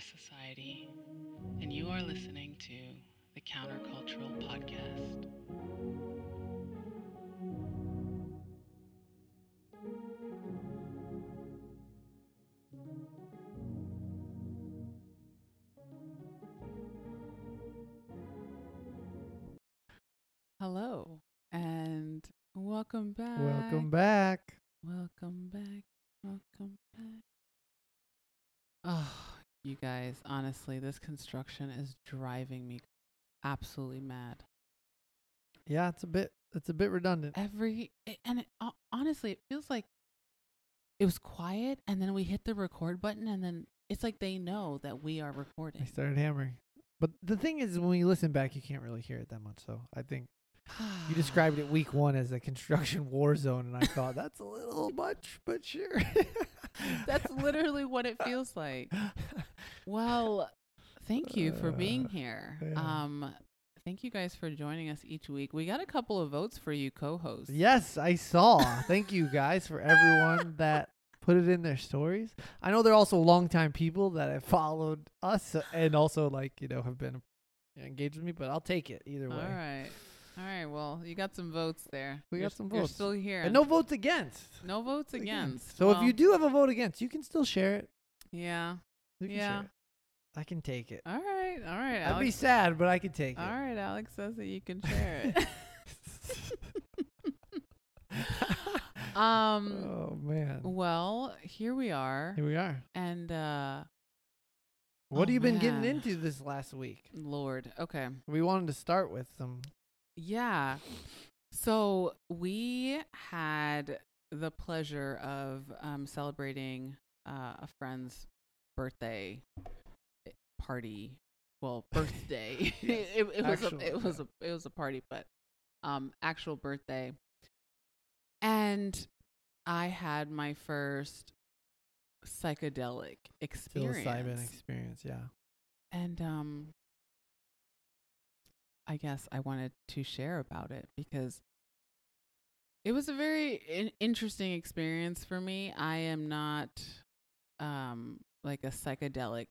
society, and you are listening to the Countercultural Podcast. Honestly, this construction is driving me absolutely mad. Yeah, it's a bit it's a bit redundant. Every and it, honestly, it feels like it was quiet and then we hit the record button and then it's like they know that we are recording. I started hammering. But the thing is when you listen back you can't really hear it that much, so I think you described it week 1 as a construction war zone and I thought that's a little much, but sure. That's literally what it feels like. Well, thank you for being Uh, here. yeah. Um, thank you guys for joining us each week. We got a couple of votes for you, co-hosts. Yes, I saw. Thank you guys for everyone that put it in their stories. I know they're also longtime people that have followed us uh, and also like, you know, have been engaged with me, but I'll take it either way. right. All right. Well, you got some votes there. We You're got some s- You're votes. still here. And no votes against. no votes against. So if you do have a vote against, you can still share it. yeah. You can Yeah. I can take it. All right. All right. I'd be sad, but I can take it. All right, Alex says that you can share it. um. oh man. Well, here we are, Here we are. and uh, What Oh, have you been getting into this last week? Lord. Okay. We wanted to start with some. Yeah. So we had the pleasure of um, celebrating uh, a friend's birthday party. Well, birthday. Yes, it, it was actual, a, it was yeah. a it was a party, but um, actual birthday. And I had my first psychedelic experience. psilocybin experience. Yeah. And um I guess I wanted to share about it because it was a very in- interesting experience for me. I am not um like a psychedelic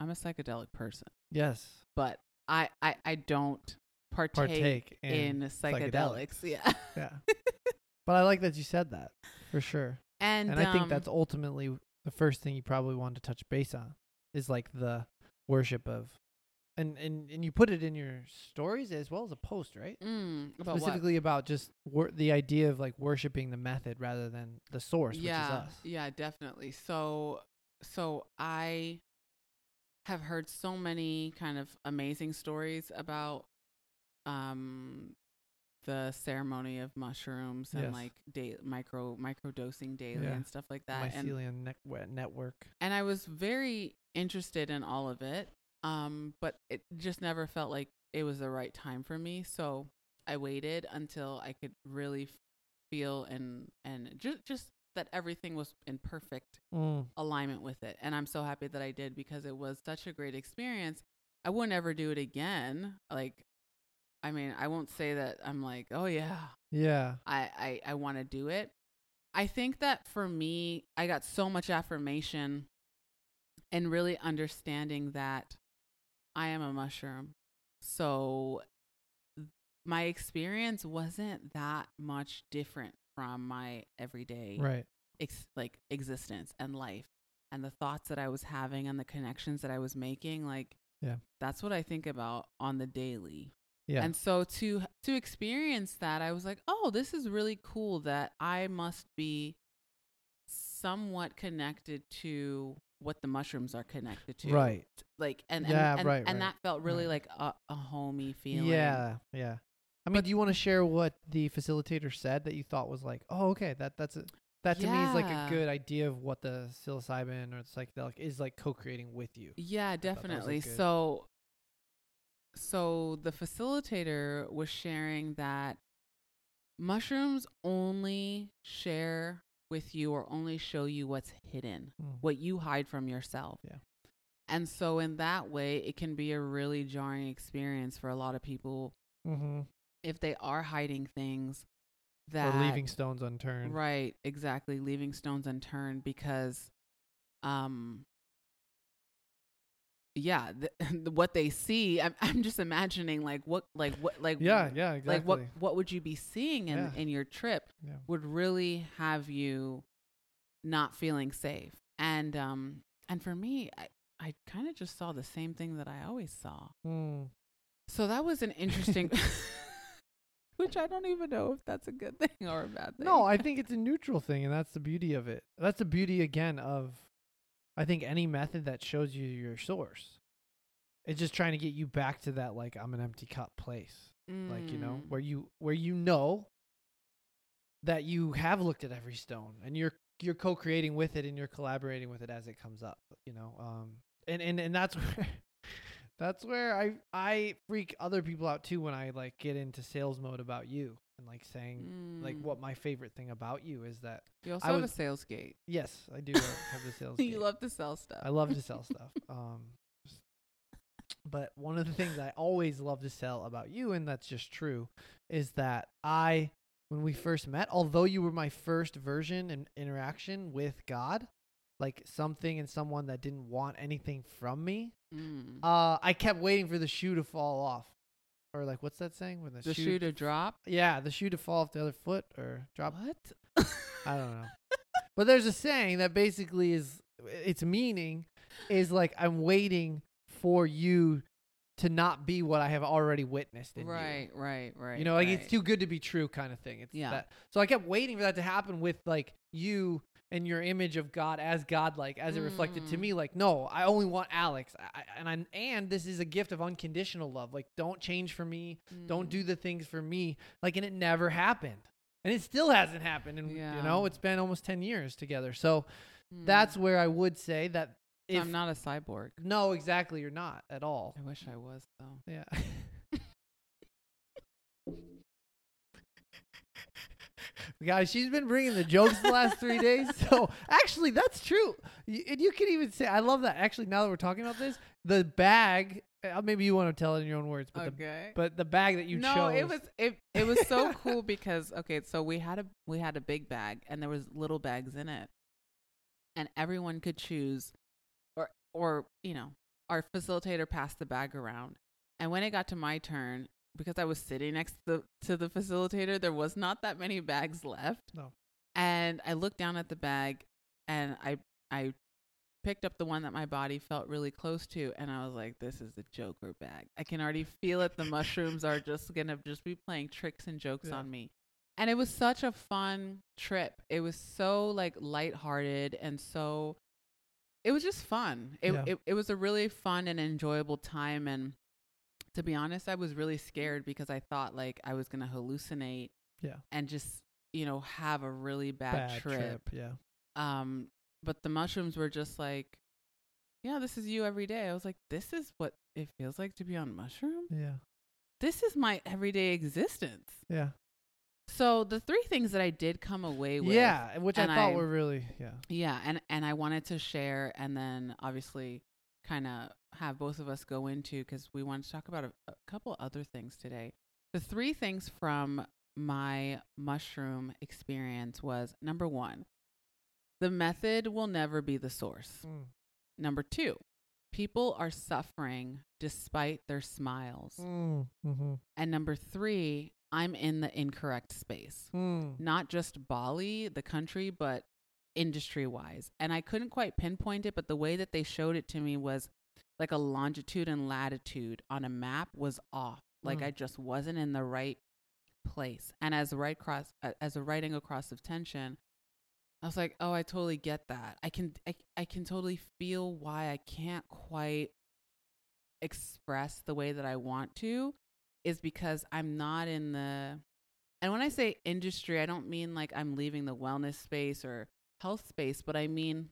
I'm a psychedelic person, Yes. but I I, I don't partake, Partake in, in psychedelics. psychedelics. Yeah. Yeah. but I like that you said that for sure. and And I think um, that's ultimately the first thing you probably want to touch base on is like the worship of, and and and you put it in your stories as well as a post, right? mm, about what? Specifically about just wor- the idea of like worshiping the method rather than the source, yeah, which is us. Yeah, definitely. So so I have heard so many kind of amazing stories about um the ceremony of mushrooms and Yes. like da- micro micro dosing daily Yeah. and stuff like that. And Mycelium ne- network. and I was very interested in all of it. Um, but it just never felt like it was the right time for me. So I waited until I could really f- feel and and just just that everything was in perfect Mm. alignment with it. And I'm so happy that I did because it was such a great experience. I wouldn't ever do it again. Like I mean, I won't say that I'm like, oh yeah, Yeah. I I, I want to do it. I think that for me, I got so much affirmation and really understanding that I am a mushroom. So my experience wasn't that much different from my everyday Right. ex- like existence and life and the thoughts that I was having and the connections that I was making like Yeah. that's what I think about on the daily Yeah. and so to to experience that, I was like, "Oh, this is really cool that I must be somewhat connected to what the mushrooms are connected to." right. Like and Yeah, and, and, right, and right, that felt really right. like a, a homey feeling. Yeah. Yeah. I mean, do you want to share what the facilitator said that you thought was like, oh, okay, that that's a that to me is like a good idea of what the psilocybin or psychedelic is like co-creating with you. Yeah, thought that was, like, definitely. good. So so the facilitator was sharing that mushrooms only share with you or only show you what's hidden. Mm. what you hide from yourself. Yeah. And so in that way, it can be a really jarring experience for a lot of people Mm-hmm. If they are hiding things that Or leaving stones unturned. Right, exactly, leaving stones unturned because um yeah, the, what they see. I'm, I'm just imagining like what, like what, like Yeah, yeah, exactly. like what, what would you be seeing in Yeah. in your trip Yeah. would really have you not feeling safe. And um, and for me, I I kind of just saw the same thing that I always saw. Mm. So that was an interesting. Which I don't even know if that's a good thing or a bad thing. No, I think it's a neutral thing, and that's the beauty of it. That's the beauty again of, I think any method that shows you your source. It's just trying to get you back to that like I'm an empty cup place, like you know Mm. where you where you know that you have looked at every stone and you're you're co-creating with it and you're collaborating with it as it comes up. You know, um, and and and that's where. That's where I I freak other people out too when I like get into sales mode about you and like saying like Mm. what my favorite thing about you is that You also I have was- a sales gate. yes i do have the sales you gate. love to sell stuff. i love to sell stuff um but one of the things i always love to sell about you and that's just true is that i when we first met although you were my first version and interaction with god like something and someone that didn't want anything from me Mm. uh i kept waiting for the shoe to fall off or like what's that saying when the, the shoe, shoe to drop. yeah the shoe to fall off the other foot or drop What? I don't know. but there's a saying that basically is its meaning is like I'm waiting for you to not be what I have already witnessed in you. right, right, right. You know, like right. it's too good to be true kind of thing. It's Yeah. that. So I kept waiting for that to happen with like you and your image of God as God like as it reflected to Mm. me like no, I only want Alex. I, and I and this is a gift of unconditional love. Like don't change for me. Don't Mm. do the things for me. Like and it never happened. And it still hasn't happened and you know, it's been almost 10 years together. So Mm. that's where I would say that So if I'm not a cyborg. no, exactly, you're not at all. I wish I was though. Yeah. Guys, she's been bringing the jokes the last three days. So actually, that's true. You, and you can even say, I love that. Actually, now that we're talking about this, the bag. Uh, maybe you want to tell it in your own words, but the okay. but the bag that you no, chose. it was it it was so cool because okay, so we had a we had a big bag and there was little bags in it, and everyone could choose, or or you know, our facilitator passed the bag around, and when it got to my turn, because I was sitting next to the to the facilitator, there was not that many bags left. No. and I looked down at the bag, and I I picked up the one that my body felt really close to and I was like this is the joker bag. I can already feel it the mushrooms are just going to just be playing tricks and jokes Yeah. on me. And it was such a fun trip. It was so like lighthearted and so it was just fun. It Yeah. it, it was a really fun and enjoyable time and to be honest, I was really scared because I thought like I was going to hallucinate Yeah. and just, you know, have a really bad, bad trip. Yeah. Um, but the mushrooms were just like, yeah, this is you every day. I was like, this is what it feels like to be on mushroom. Yeah. This is my everyday existence. Yeah. So the three things that I did come away with, Yeah. Which I thought I- were really yeah. yeah, and and I wanted to share, and then obviously, kind of have both of us go into because we want to talk about a, a couple other things today. The three things from my mushroom experience was number one, the method will never be the source. Mm. Number two, people are suffering despite their smiles. Mm. Mm-hmm. And number three, I'm in the incorrect space Mm. not just Bali, the country, but industry wise. And I couldn't quite pinpoint it, but the way that they showed it to me was like a longitude and latitude on a map was off. Like Mm. I just wasn't in the right place. And as a right cross, as a right angle cross of tension, I was like, oh, I totally get that. I can, I, I can totally feel why I can't quite express the way that I want to is because I'm not in the and when I say industry, I don't mean like I'm leaving the wellness space or health space, but I mean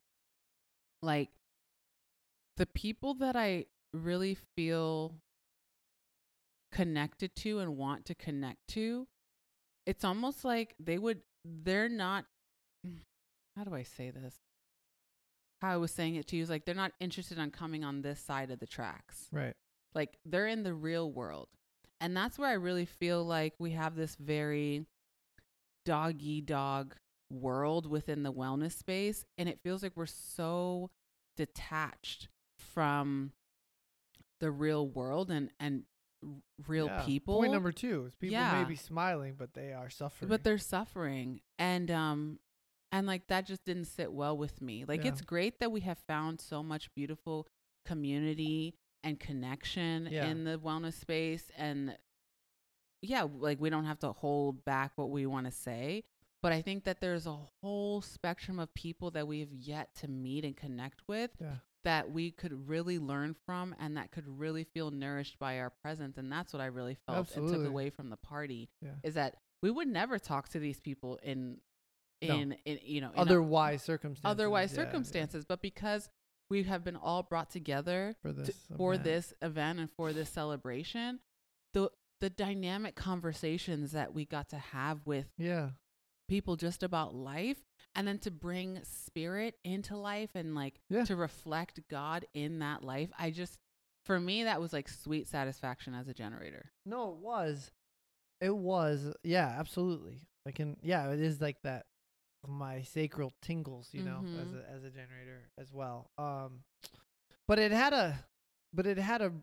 like the people that I really feel connected to and want to connect to. It's almost like they would they're not how do I say this? How I was saying it to you is like they're not interested on coming on this side of the tracks Right. like they're in the real world and that's where i really feel like we have this very doggy dog world within the wellness space and it feels like we're so detached from the real world and and real Yeah. people Point number two is people may be smiling, but they are suffering. but they're suffering and um and like that just didn't sit well with me like Yeah. it's great that we have found so much beautiful community and connection Yeah. in the wellness space and yeah like we don't have to hold back what we want to say but i think that there's a whole spectrum of people that we have yet to meet and connect with yeah. That we could really learn from and that could really feel nourished by our presence and that's what i really felt and took away from the party Yeah. is that we would never talk to these people in No. in, in you know in a- Otherwise circumstances. otherwise yeah, yeah, circumstances but because we have been all brought together for to- this. for event. this event and for this celebration the the dynamic conversations that we got to have with Yeah. People just about life and then to bring spirit into life and like Yeah. to reflect God in that life. I just for me that was like sweet satisfaction as a generator. No, it was. It was. Yeah, absolutely. I can. Yeah, it is like that. My sacral tingles, you know, as Mhm. a as a generator as well. Um, but it had a, but it had a.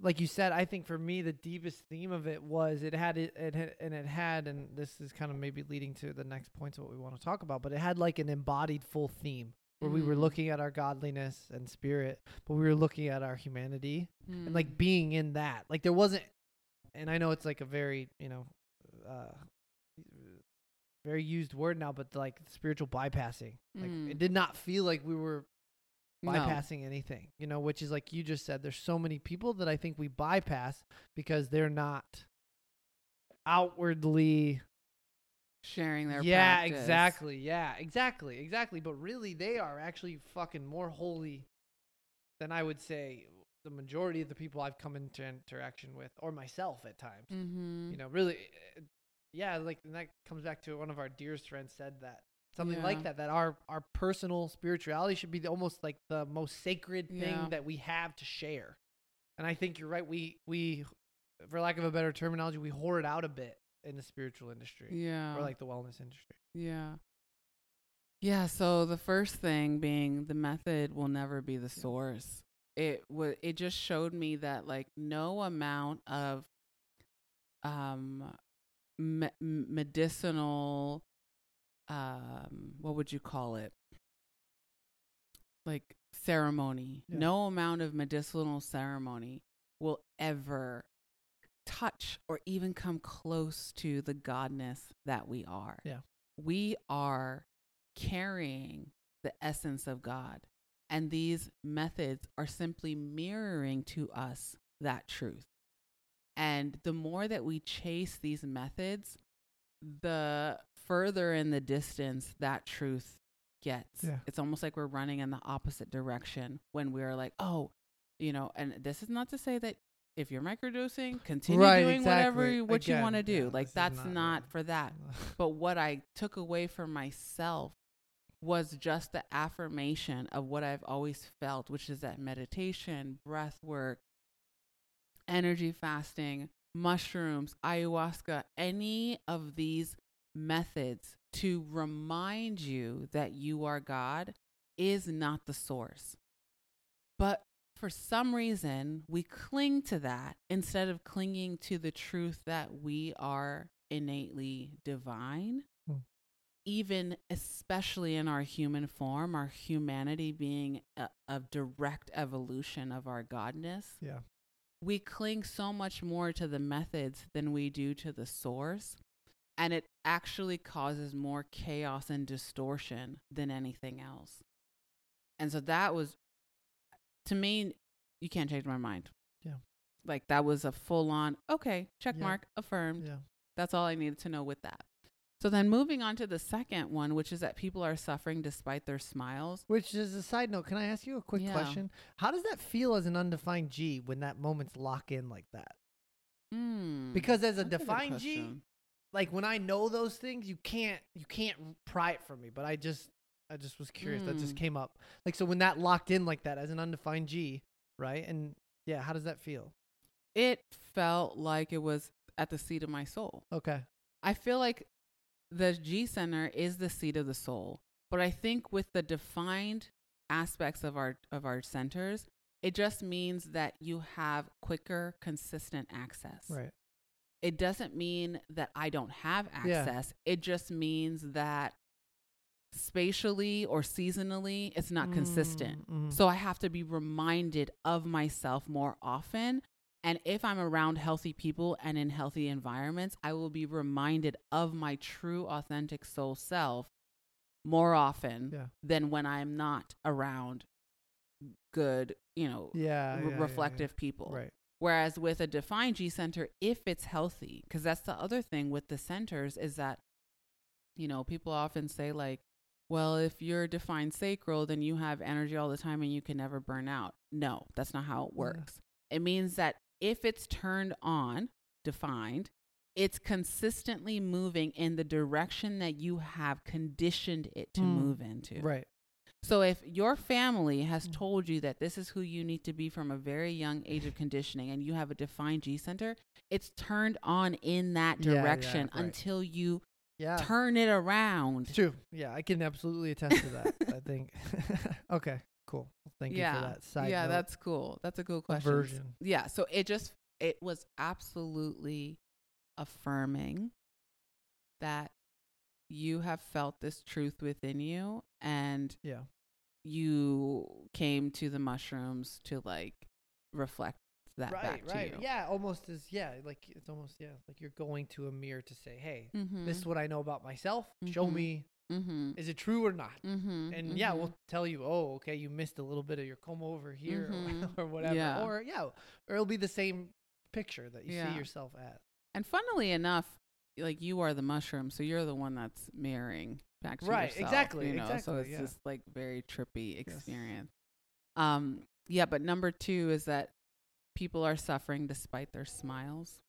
Like you said, I think for me the deepest theme of it was it had it, it had, and it had, and this is kind of maybe leading to the next points of what we want to talk about. But it had like an embodied full theme where we were Mm. looking at our godliness and spirit, but we were looking at our humanity and Mm. like being in that. Like there wasn't, and I know it's like a very you know, uh, very used word now, but like spiritual bypassing. Like Mm. it did not feel like we were No. bypassing anything. You know, which is like you just said. There's so many people that I think we bypass because they're not outwardly sharing their yeah practice. exactly yeah exactly exactly but really they are actually fucking more holy than i would say the majority of the people i've come into interaction with or myself at times Mhm. you know really uh, yeah like and that comes back to one of our dearest friends said that something Yeah. like that that our our personal spirituality should be the, almost like the most sacred thing Yeah. that we have to share and i think you're right we we for lack of a better terminology we hoard it out a bit in the spiritual industry yeah. or like the wellness industry Yeah. Yeah, so the first thing being the method will never be the source. It was it just showed me that like no amount of um me- medicinal um what would you call it? Like ceremony. Yeah. No amount of medicinal ceremony will ever touch or even come close to the godness that we are. Yeah. We are carrying the essence of God. And these methods are simply mirroring to us that truth. And the more that we chase these methods, the further in the distance that truth gets. Yeah. It's almost like we're running in the opposite direction when we're like, oh, you know, and this is not to say that if you're microdosing, continue Right, doing whatever exactly. you- what you want to do. yeah, like that's not not, for that. But what I took away for myself was just the affirmation of what I've always felt, which is that meditation, breath work, energy fasting, mushrooms, ayahuasca, any of these methods to remind you that you are God is not the source. But for some reason, we cling to that instead of clinging to the truth that we are innately divine. Hmm. Even especially in our human form, our humanity being a, a direct evolution of our godness, yeah. we cling so much more to the methods than we do to the source. And it actually causes more chaos and distortion than anything else. And so that was, to me, you can't change my mind. Yeah. Like that was a full on, okay, check Yeah. mark, affirmed. Yeah. That's all I needed to know with that. So then moving on to the second one, which is that people are suffering despite their smiles. Which is a side note. Can I ask you a quick Yeah. question? How does that feel as an undefined G when that moment's lock in like that? Mm, Because as a defined G, question. Like when I know those things, you can't you can't pry it from me. But I just I just was curious. That just Mm. came up. Like so when that locked in like that as an undefined G, right? And yeah, how does that feel? it felt like it was at the seat of my soul. Okay. I feel like the G center is the seat of the soul, but I think with the defined aspects of our of our centers, It just means that you have quicker, consistent access. Right. It doesn't mean that I don't have Yeah. access. It just means that spatially or seasonally, it's not consistent. Mm. So I have to be reminded of myself more often. And if I'm around healthy people and in healthy environments, I will be reminded of my true, authentic soul self more often Yeah. than when I'm not around good, you know, Yeah. re- yeah, yeah, yeah. reflective people. Right. Whereas with a defined G center, if it's healthy, because that's the other thing with the centers is that, you know, people often say, like, well, if you're defined sacral, then you have energy all the time and you can never burn out. No, that's not how it Yeah. works. It means that if it's turned on, defined, it's consistently moving in the direction that you have conditioned it to Mm. move into. Right. So if your family has Mm. told you that this is who you need to be from a very young age of conditioning and you have a defined G center, it's turned on in that Yeah, yeah, direction right. until you Yeah. turn it around. It's true. Yeah, I can absolutely attest to that. I think. okay. Cool. Thank you for that side yeah, note that's cool. That's a cool question. version. Yeah, so it just it was absolutely affirming that you have felt this truth within you and Yeah. you came to the mushrooms to like reflect that right. back right. to you. Yeah. Almost as yeah. Like it's almost yeah. Like you're going to a mirror to say, hey, Mm-hmm. this is what I know about myself. Show Mhm. me mm-hmm. is it true or not. Mm-hmm. And yeah, we'll tell you, oh, okay, you missed a little bit of your comb over here or- or, whatever. Yeah. Or yeah, or it'll be the same picture that you Yeah. see yourself as. And funnily enough, like you are the mushroom, so you're the one that's mirroring back to Right, yourself, exactly, You know, so it's yeah. just like very trippy experience. Um, yeah, but number two is that people are suffering despite their smiles,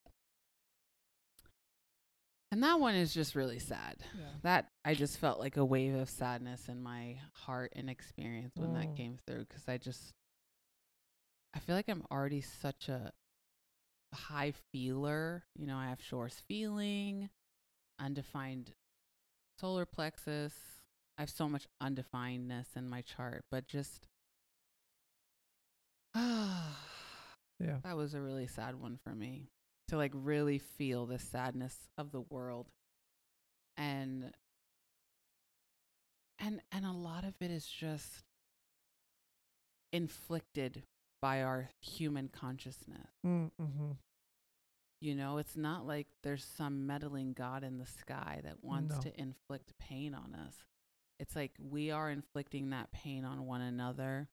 and that one is just really sad. Yeah. That I just felt like a wave of sadness in my heart and experience when that Mm. came through because I just I feel like I'm already such a high feeler. You know, I have Shore's feeling, undefined solar plexus. I have so much undefinedness in my chart, but just ah Yeah. that was a really sad one for me to like really feel the sadness of the world and and and a lot of it is just inflicted by our human consciousness Mm-hmm. you know it's not like there's some meddling god in the sky that wants No. to inflict pain on us it's like we are inflicting that pain on one another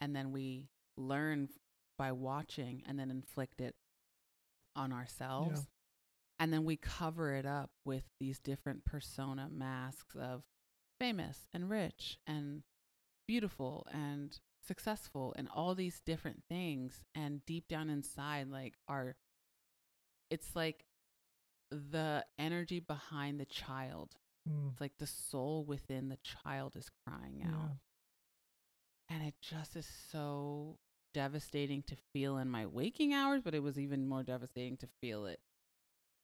and then we learn by watching and then inflict it on ourselves and then we cover it up with these different persona masks of famous and rich and beautiful and successful and all these different things and deep down inside like are it's like the energy behind the child Mm. it's like the soul within the child is crying out and it just is so devastating to feel in my waking hours but it was even more devastating to feel it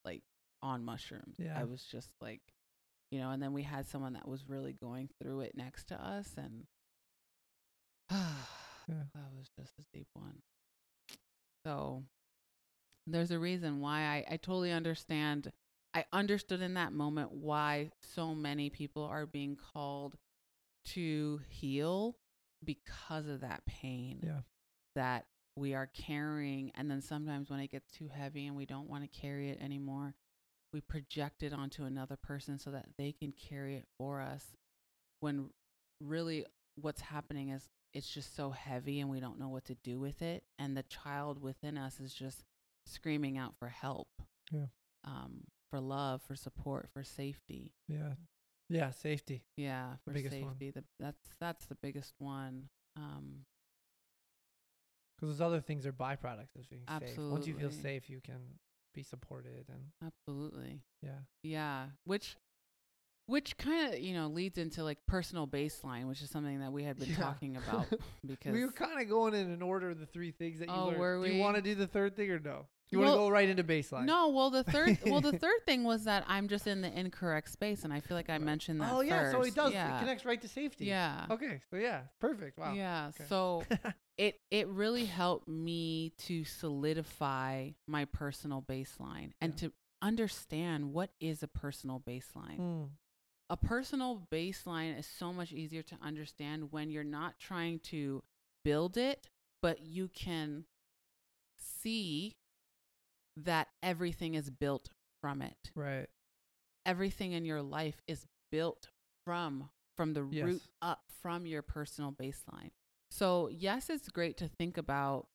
like on mushrooms Yeah. i was just like you know and then we had someone that was really going through it next to us and that was just a deep one so there's a reason why I, I totally understand i understood in that moment why so many people are being called to heal because of that pain Yeah. that we are carrying and then sometimes when it gets too heavy and we don't want to carry it anymore we project it onto another person so that they can carry it for us when really what's happening is it's just so heavy and we don't know what to do with it and the child within us is just screaming out for help Yeah. um for love for support for safety Yeah. Yeah. Safety. yeah The for biggest one. safety the, that's that's the biggest one um Because those other things are byproducts of being safe. Once you feel safe, you can be supported and absolutely yeah. Yeah, which which kind of, you know, leads into like personal baseline, which is something that we had been Yeah. talking about because we were kind of going in an order of the three things that you Oh, learned. were Do you want to do the third thing or no? You want to go right into baseline? No, well the third well the third thing was that I'm just in the incorrect space and I feel like I mentioned that Oh yeah, so it does. Yeah. It connects right to safety. Yeah. Okay, so yeah, perfect. Wow. Yeah. Okay. So it it really helped me to solidify my personal baseline and Yeah. to understand what is a personal baseline. Mm, A personal baseline is so much easier to understand when you're not trying to build it, but you can see that everything is built from it. right. Everything in your life is built from from the root up from your personal baseline. So, yes, it's great to think about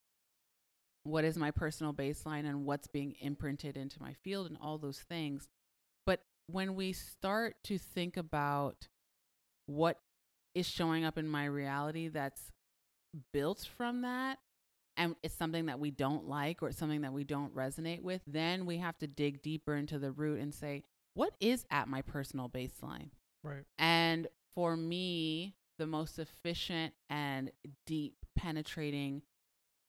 what is my personal baseline and what's being imprinted into my field and all those things. When we start to think about what is showing up in my reality that's built from that, and it's something that we don't like or it's something that we don't resonate with, then we have to dig deeper into the root and say, what is at my personal baseline? Right. And for me, the most efficient and deep penetrating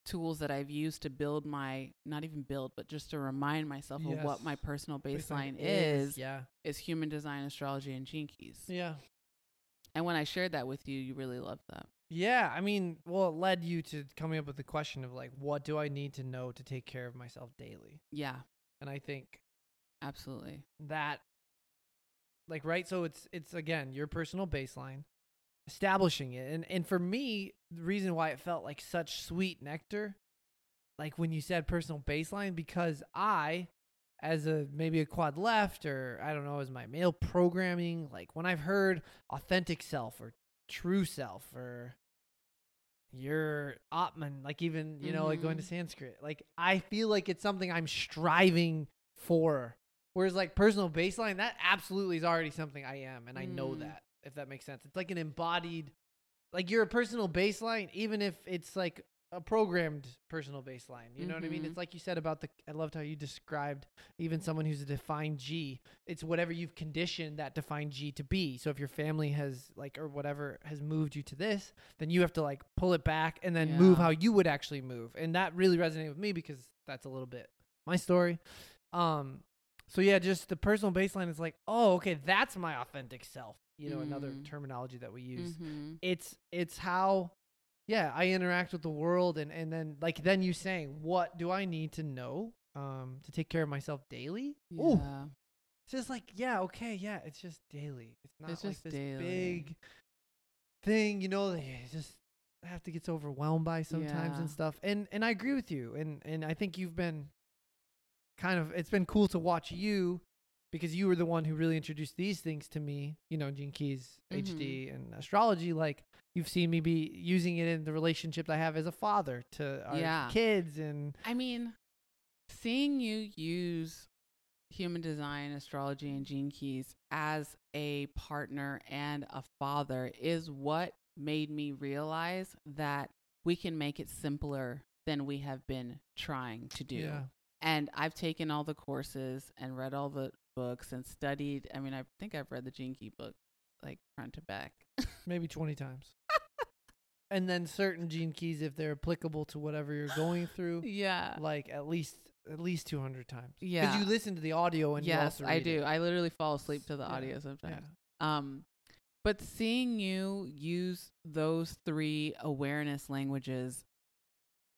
tools that I've used to build my not even build, but just to remind myself of what my personal baseline is Yeah. is human design, astrology, and gene keys. Yeah. And when I shared that with you, you really loved that. Yeah, I mean, well, it led you to coming up with the question of like, what do I need to know to take care of myself daily? Yeah, And I think absolutely. that, like, right, so it's it's again your personal baseline, establishing it, and and for me, the reason why it felt like such sweet nectar, like when you said personal baseline, because I, as a maybe a quad left or I don't know, as my male programming, like when I've heard authentic self or true self or your Atman, like even, you know, like going to Mhm. Sanskrit. Like I feel like it's something I'm striving for. Whereas like personal baseline, that absolutely is already something I am and I know Mm. that, if that makes sense. It's like an embodied like you're a personal baseline, even if it's like a programmed personal baseline. You know what I mean? Mhm. It's like you said about the I loved how you described even someone who's a defined G. It's whatever you've conditioned that defined G to be. So if your family has like or whatever has moved you to this, then you have to like pull it back and then move how you would actually move. And that really resonated with me because that's a little bit my story. Um so yeah, just the personal baseline is like, oh, okay, that's my authentic self. You know, another Mm. terminology that we use Mhm. it's it's how yeah i interact with the world and and then like then you saying what do i need to know um to take care of myself daily Ooh, Yeah. it's just like yeah okay yeah it's just daily it's not It's like just this daily. big thing you know that you just have to get overwhelmed by sometimes Yeah. and stuff and and i agree with you and and i think you've been kind of it's been cool to watch you because you were the one who really introduced these things to me, you know, Gene Keys, HD, Mm-hmm. and astrology. Like you've seen me be using it in the relationships I have as a father to our Yeah. kids, and I mean, seeing you use human design, astrology, and gene keys as a partner and a father is what made me realize that we can make it simpler than we have been trying to do. yeah, And I've taken all the courses and read all the books and studied. I mean, I think I've read the Gene Key book like front to back. maybe twenty times. and then certain Gene Keys, if they're applicable to whatever you're going through, yeah. like at least at least two hundred times. Yeah. because you listen to the audio and you yes, also I do. it. I literally fall asleep to the Yeah. audio sometimes. Yeah. Um, but seeing you use those three awareness languages,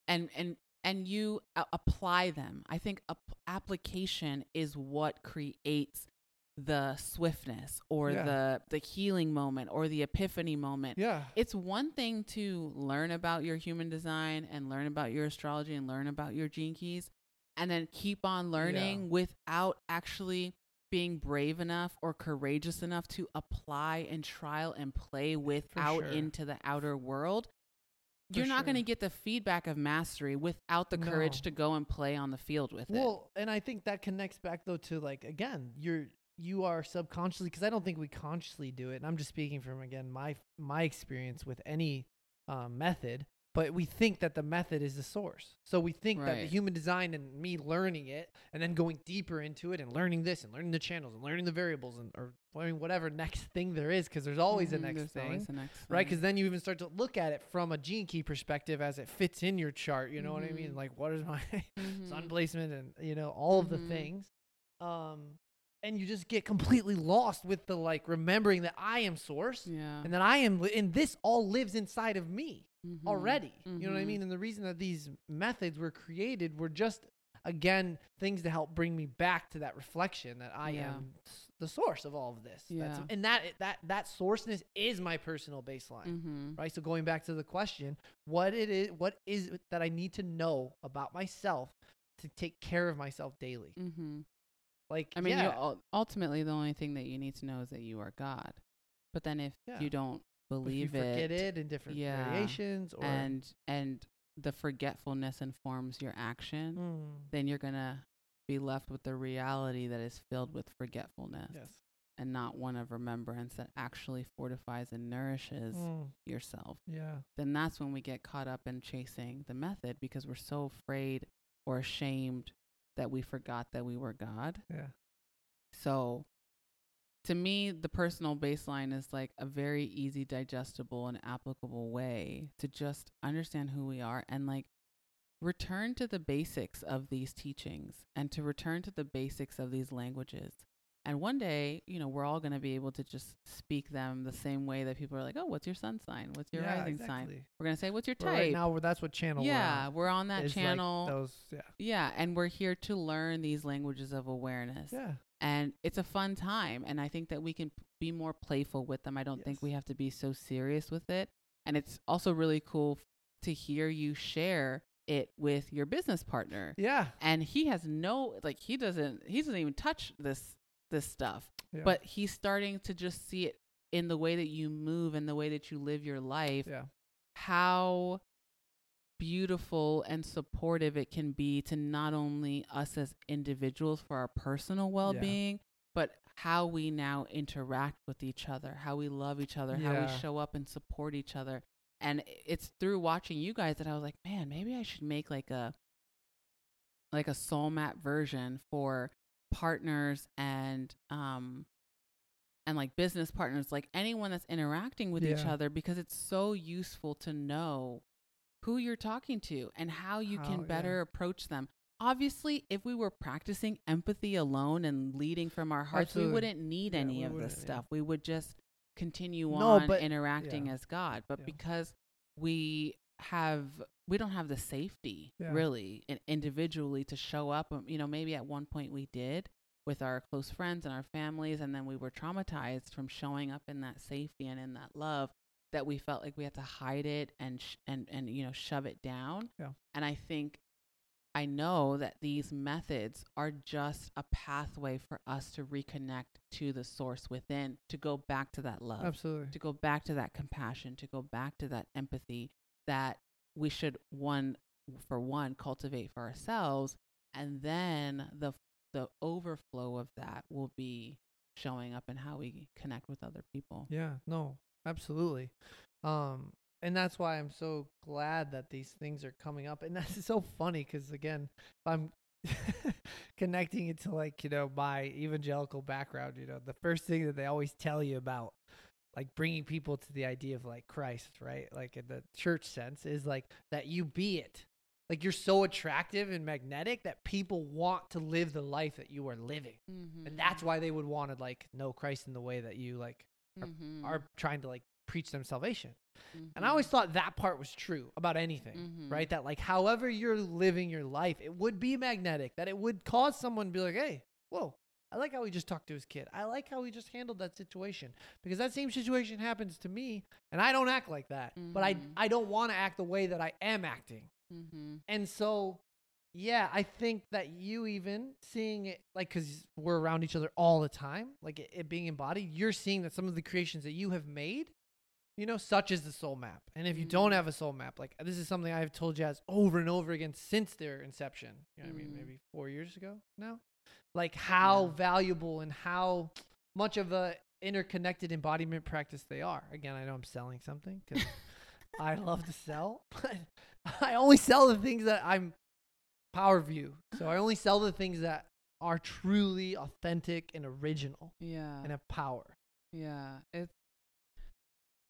and and and you a- apply them, I think ap- application is what creates the swiftness or Yeah. the the healing moment or the epiphany moment. Yeah. It's one thing to learn about your human design and learn about your astrology and learn about your gene keys and then keep on learning without actually being brave enough or courageous enough to apply and trial and play without sure. into the outer world. You're not going to get the feedback of mastery without the courage No. to go and play on the field with it. Well, and I think that connects back though to like again, you're you are subconsciously because I don't think we consciously do it. And I'm just speaking from again my my experience with any um, method. But we think that the method is the source. So we think that the human design and me learning it and then going deeper into it and learning this and learning the channels and learning the variables and or learning whatever next thing there is because there's always a Mhm, next there's thing. always a next Right, because then you even start to look at it from a gene key perspective as it fits in your chart. You know what I mean? Mhm. Like, what is my Mhm. sun placement and you know all of the Mhm. things, um, and you just get completely lost with the like remembering that I am source yeah. and that I am, li- and this all lives inside of me Mhm. already. You know what I Mhm. mean? And the reason that these methods were created were just again things to help bring me back to that reflection that I Yeah. am the source of all of this. That's- and that that that sourceness is my personal baseline. Mhm. Right? So going back to the question, what it is what is it that I need to know about myself to take care of myself daily? Mm-hmm. Like I mean, yeah, ultimately the only thing that you need to know is that you are God. But then if Yeah. you don't if you believe forget it in different yeah, variations or and and the forgetfulness informs your action, Mm, then you're gonna be left with the reality that is filled with forgetfulness yes. and not one of remembrance that actually fortifies and nourishes Mm, yourself. yeah. Then that's when we get caught up in chasing the method because we're so afraid or ashamed that we forgot that we were God. Yeah. So to me, the personal baseline is like a very easy, digestible, and applicable way to just understand who we are and like return to the basics of these teachings and to return to the basics of these languages. And one day, you know, we're all going to be able to just speak them the same way that people are like, oh, what's your sun sign? What's your yeah, rising sign? We're going to say, what's your type? right now, that's what channel yeah, we're we're on that is, like, channel. those, yeah. yeah, and we're here to learn these languages of awareness Yeah. And it's a fun time and i think that we can be more playful with them i don't think we have to be so serious with it and it's also really cool to hear you share it with your business partner Yeah. and he has no like he doesn't he doesn't even touch this this stuff yeah. but he's starting to just see it in the way that you move and the way that you live your life yeah. how beautiful and supportive it can be to not only us as individuals for our personal well-being but how we now interact with each other how we love each other how we show up and support each other. And it's through watching you guys that I was like man maybe I should make like a like a soul map version for partners and um and like business partners like anyone that's interacting with each other because it's so useful to know who you're talking to and how you How- can yeah. better approach them obviously if we were practicing empathy alone and leading from our hearts Absolutely. we wouldn't need Yeah, any of this yeah. stuff we would just continue No, on but- interacting yeah. as god but Yeah. because we have we don't have the safety Yeah. really in, individually to show up um, you know maybe at one point we did with our close friends and our families and then we were traumatized from showing up in that safety and in that love that we felt like we had to hide it and sh- and and you know shove it down Yeah. and i think i know that these methods are just a pathway for us to reconnect to the source within to go back to that love Absolutely. to go back to that compassion, to go back to that empathy that we should one for one cultivate for ourselves and then the the overflow of that will be showing up in how we connect with other people. Yeah, no, absolutely. Um, and that's why I'm so glad that these things are coming up. And that's so funny because again, I'm connecting it to like you know my evangelical background. You know, the first thing that they always tell you about like bringing people to the idea of like Christ, right? Like in the church sense, is like that you be it. Like you're so attractive and magnetic that people want to live the life that you are living. Mm-hmm. And that's why they would want to like know Christ in the way that you like mm-hmm. are trying to like preach them salvation. And I always thought that part was true about anything, Mhm. right? That like however you're living your life, it would be magnetic, that it would cause someone to be like, hey, whoa, I like how he just talked to his kid. I like how he just handled that situation. Because that same situation happens to me and I don't act like that. But I Mhm. I don't want to act the way that I am acting. mm-hmm. And so, yeah, I think that you even seeing it, like, because we're around each other all the time, like it, it being embodied, you're seeing that some of the creations that you have made, you know, such as the soul map. And if you don't Mhm. have a soul map, like, this is something I've told Jas over and over again since their inception. You know what I mean? Mhm. Maybe four years ago now. Like, how Yeah. valuable and how much of a interconnected embodiment practice they are. Again, I know I'm selling something because I love to sell, but I only sell the things that I'm power view. So I only sell the things that are truly authentic and original Yeah. and have power. Yeah, it's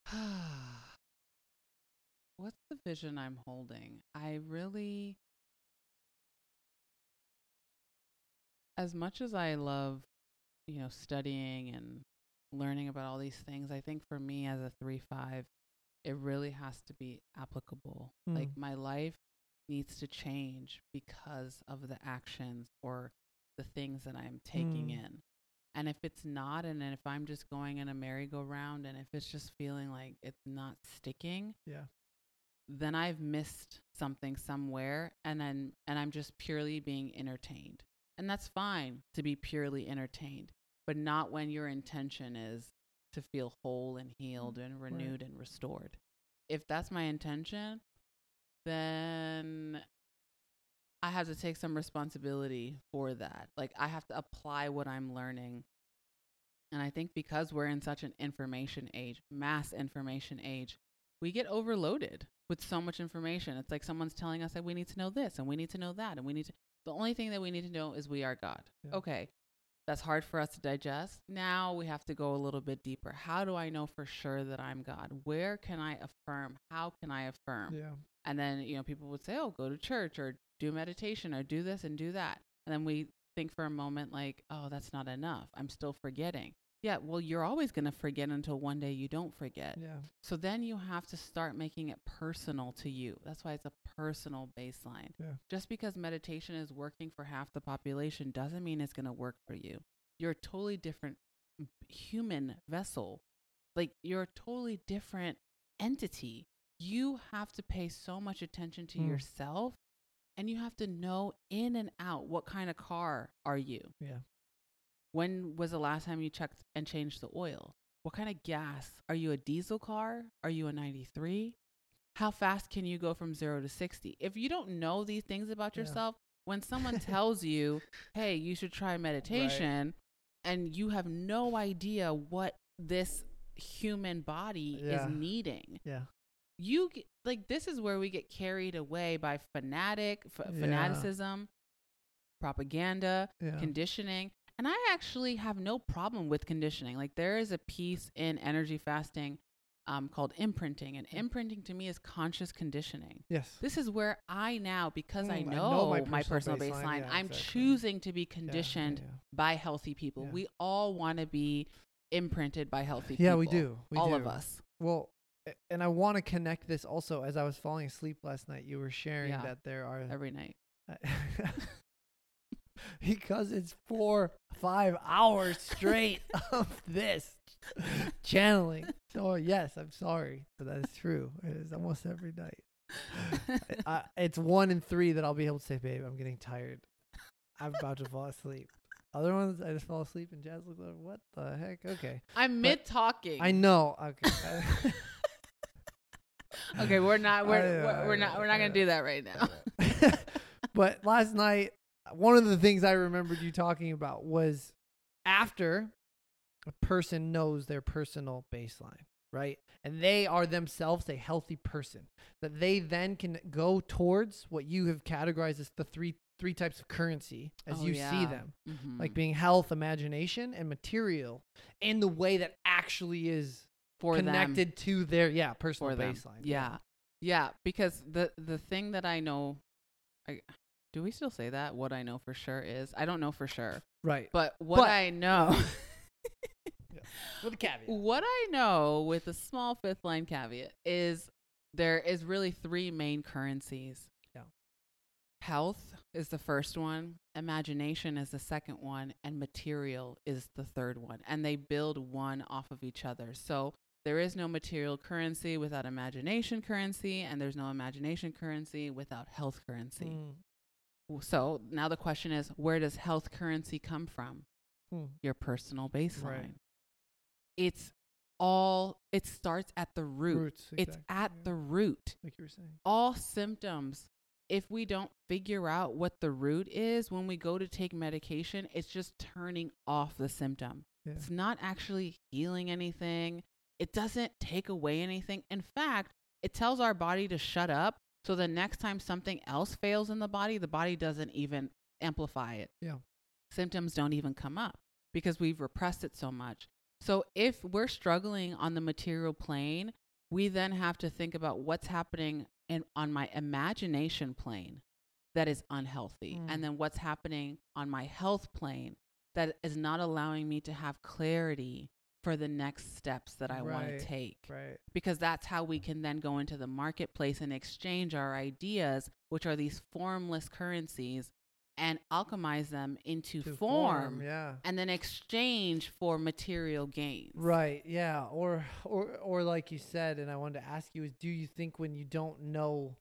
What's the vision I'm holding? I really as much as I love, you know, studying and learning about all these things, I think for me as a 3-5, it really has to be applicable. Like Mm. my life needs to change because of the actions or the things that I'm taking Mm. in. And if it's not, and if I'm just going in a merry-go-round and if it's just feeling like it's not sticking, Yeah. then I've missed something somewhere and then and I'm just purely being entertained. And that's fine to be purely entertained, but not when your intention is to feel whole and healed and renewed and restored. If that's my intention, then I have to take some responsibility for that. Like I have to apply what I'm learning. And I think because we're in such an information age, mass information age, we get overloaded with so much information. It's like someone's telling us that we need to know this and we need to know that and we need to the only thing that we need to know is we are God. Yeah. Okay. That's hard for us to digest. Now we have to go a little bit deeper. How do I know for sure that I'm God? Where can I affirm? How can I affirm? Yeah. And then, you know, people would say, oh, go to church or do meditation or do this and do that. And then we think for a moment, like, oh, that's not enough. I'm still forgetting. Yeah, well, you're always going to forget until one day you don't forget. Yeah. So then you have to start making it personal to you. That's why it's a personal baseline. Yeah. Just because meditation is working for half the population doesn't mean it's going to work for you. You're a totally different human vessel. Like you're a totally different entity. You have to pay so much attention to Mm. yourself and you have to know in and out what kind of car are you? Yeah. When was the last time you checked and changed the oil? What kind of gas? Are you a diesel car? Are you a 93? How fast can you go from 0 to 60? If you don't know these things about Yeah. yourself, when someone tells you, "Hey, you should try meditation," and you have no idea what this human body Yeah. is needing, Yeah. you get, like this is where we get carried away by fanatic f- Yeah. fanaticism, propaganda, Yeah. conditioning. And I actually have no problem with conditioning. Like there is a piece in energy fasting um, called imprinting, and imprinting to me is conscious conditioning. yes. This is where I now, because I Mm, know, my, personal baseline, baseline, yeah, I'm exactly. choosing to be Yeah, yeah, conditioned yeah. by healthy people. We all want to be imprinted by healthy people. Yeah, we do. We all of us. Well, and I want to connect this also. As I was falling asleep last night, you were sharing that there are Every night. because it's four, five hours straight of this channeling. So yes, I'm sorry, but that is true. It is almost every night. I, it's one in three that I'll be able to say, "Babe, I'm getting tired. I'm about to fall asleep." Other ones, I just fall asleep, and Jas looks like, "What the heck?" Okay, I'm mid talking. I know. Okay. Okay, we're not. We're know, we're, we're not. We're not gonna do that right now. but last night, one of the things I remembered you talking about was after a person knows their personal baseline, right? And they are themselves a healthy person, that they then can go towards what you have categorized as the three three types of currency as Oh, you see yeah. them, Mhm. like being health, imagination, and material, in the way that actually is for them. connected to their yeah personal them. baseline. Yeah. yeah, Because the the thing that I know, I do we still say that? What I know for sure is I don't know for sure, right. but what But- I know, With a caveat. what I know with a small fifth line caveat is there is really three main currencies. Yeah. Health is the first one, imagination is the second one, and material is the third one. And they build one off of each other. So there is no material currency without imagination currency, and there's no imagination currency without health currency. Mm, So now the question is where does health currency come from? mm, Your personal baseline. Right. It's all, it starts at the root. Roots. It's at yeah, the root. like you were saying. All symptoms, if we don't figure out what the root is when we go to take medication, it's just turning off the symptom. Yeah. It's not actually healing anything. It doesn't take away anything. In fact, it tells our body to shut up. So the next time something else fails in the body, the body doesn't even amplify it. Yeah. Symptoms don't even come up because we've repressed it so much. So if we're struggling on the material plane, we then have to think about what's happening in, on my imagination plane that is unhealthy Mm. and then what's happening on my health plane that is not allowing me to have clarity for the next steps that I want to take Right. because that's how we can then go into the marketplace and exchange our ideas, which are these formless currencies, and alchemize them into To form, Yeah. and then exchange for material gains. Right. Yeah. Or or or like you said, and I wanted to ask you is, do you think when you don't know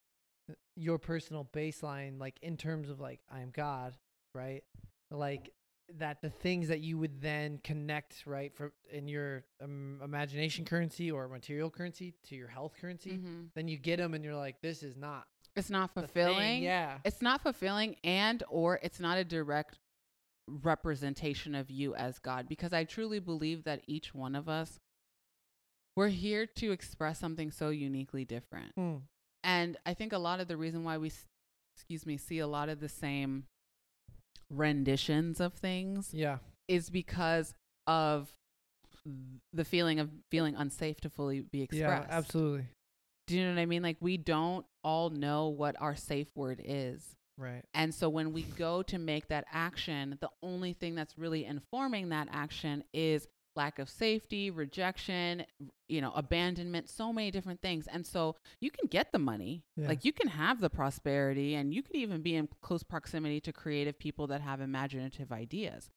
uh, your personal baseline, like in terms of like I am God, right? Like that the things that you would then connect right for in your um, imagination currency or material currency to your health currency Mhm. then you get them and you're like this is not It's not fulfilling. yeah It's not fulfilling, and or it's not a direct representation of you as God, because I truly believe that each one of us, we're here to express something so uniquely different. Mm. And I think a lot of the reason why we, excuse me, see a lot of the same renditions of things yeah is because of the feeling of feeling unsafe to fully be expressed. yeah absolutely Do you know what I mean? Like we don't all know what our safe word is. right And so when we go to make that action, the only thing that's really informing that action is lack of safety, rejection, you know, abandonment, so many different things. And so you can get the money, Yeah. like you can have the prosperity, and you could even be in close proximity to creative people that have imaginative ideas.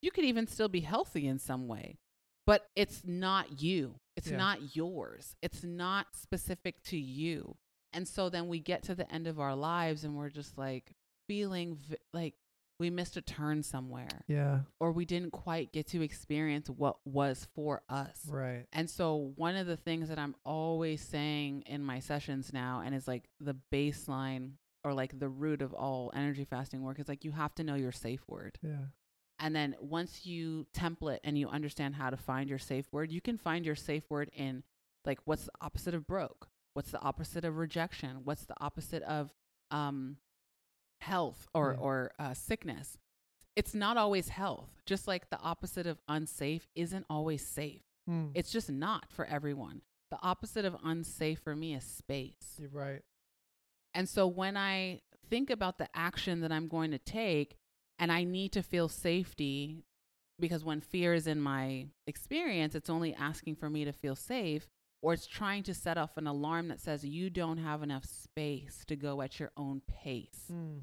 You could even still be healthy in some way, but it's not you. It's Yeah. not yours. It's not specific to you. And so then we get to the end of our lives and we're just like feeling v- like we missed a turn somewhere yeah or we didn't quite get to experience what was for us. right And so one of the things that I'm always saying in my sessions now and is like the baseline or like the root of all energy fasting work is like you have to know your safe word. yeah And then once you template and you understand how to find your safe word, you can find your safe word in like what's the opposite of broke? What's the opposite of rejection? What's the opposite of um, health or Yeah. or uh, sickness? It's not always health. Just like the opposite of unsafe isn't always safe. Mm. It's just not for everyone. The opposite of unsafe for me is space. you're right And so when I think about the action that I'm going to take and I need to feel safety because when fear is in my experience, it's only asking for me to feel safe or it's trying to set off an alarm that says you don't have enough space to go at your own pace. Mm.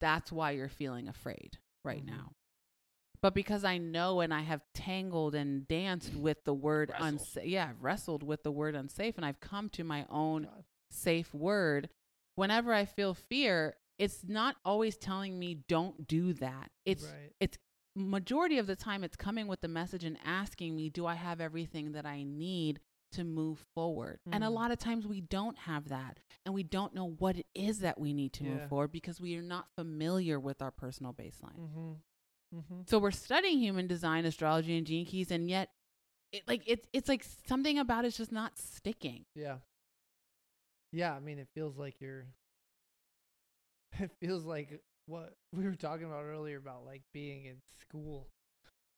That's why you're feeling afraid right Mhm. now. But because I know and I have tangled and danced with the word unsafe, yeah, I've wrestled with the word unsafe and I've come to my own God. safe word. Whenever I feel fear, it's not always telling me don't do that. It's right it's majority of the time it's coming with the message and asking me, do I have everything that I need to move forward? And a Mm. lot of times we don't have that and we don't know what it is that we need to Yeah. move forward because we are not familiar with our personal baseline. mm-hmm mm-hmm So we're studying human design, astrology and gene keys and yet it like it's it's like something about it's just not sticking. Yeah. Yeah, I mean, it feels like you're. It feels like what we were talking about earlier about like being in school,